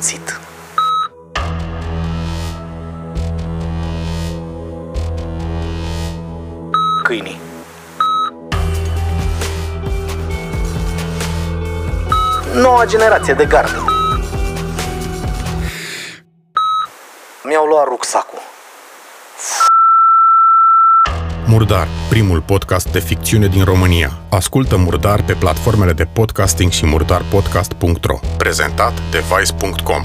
cuțit. Câinii. Noua generație de gardă. Mi-au luat rucsacul. Murdar, primul podcast de ficțiune din România. Ascultă Murdar pe platformele de podcasting și murdarpodcast.ro. Prezentat de Vice.com.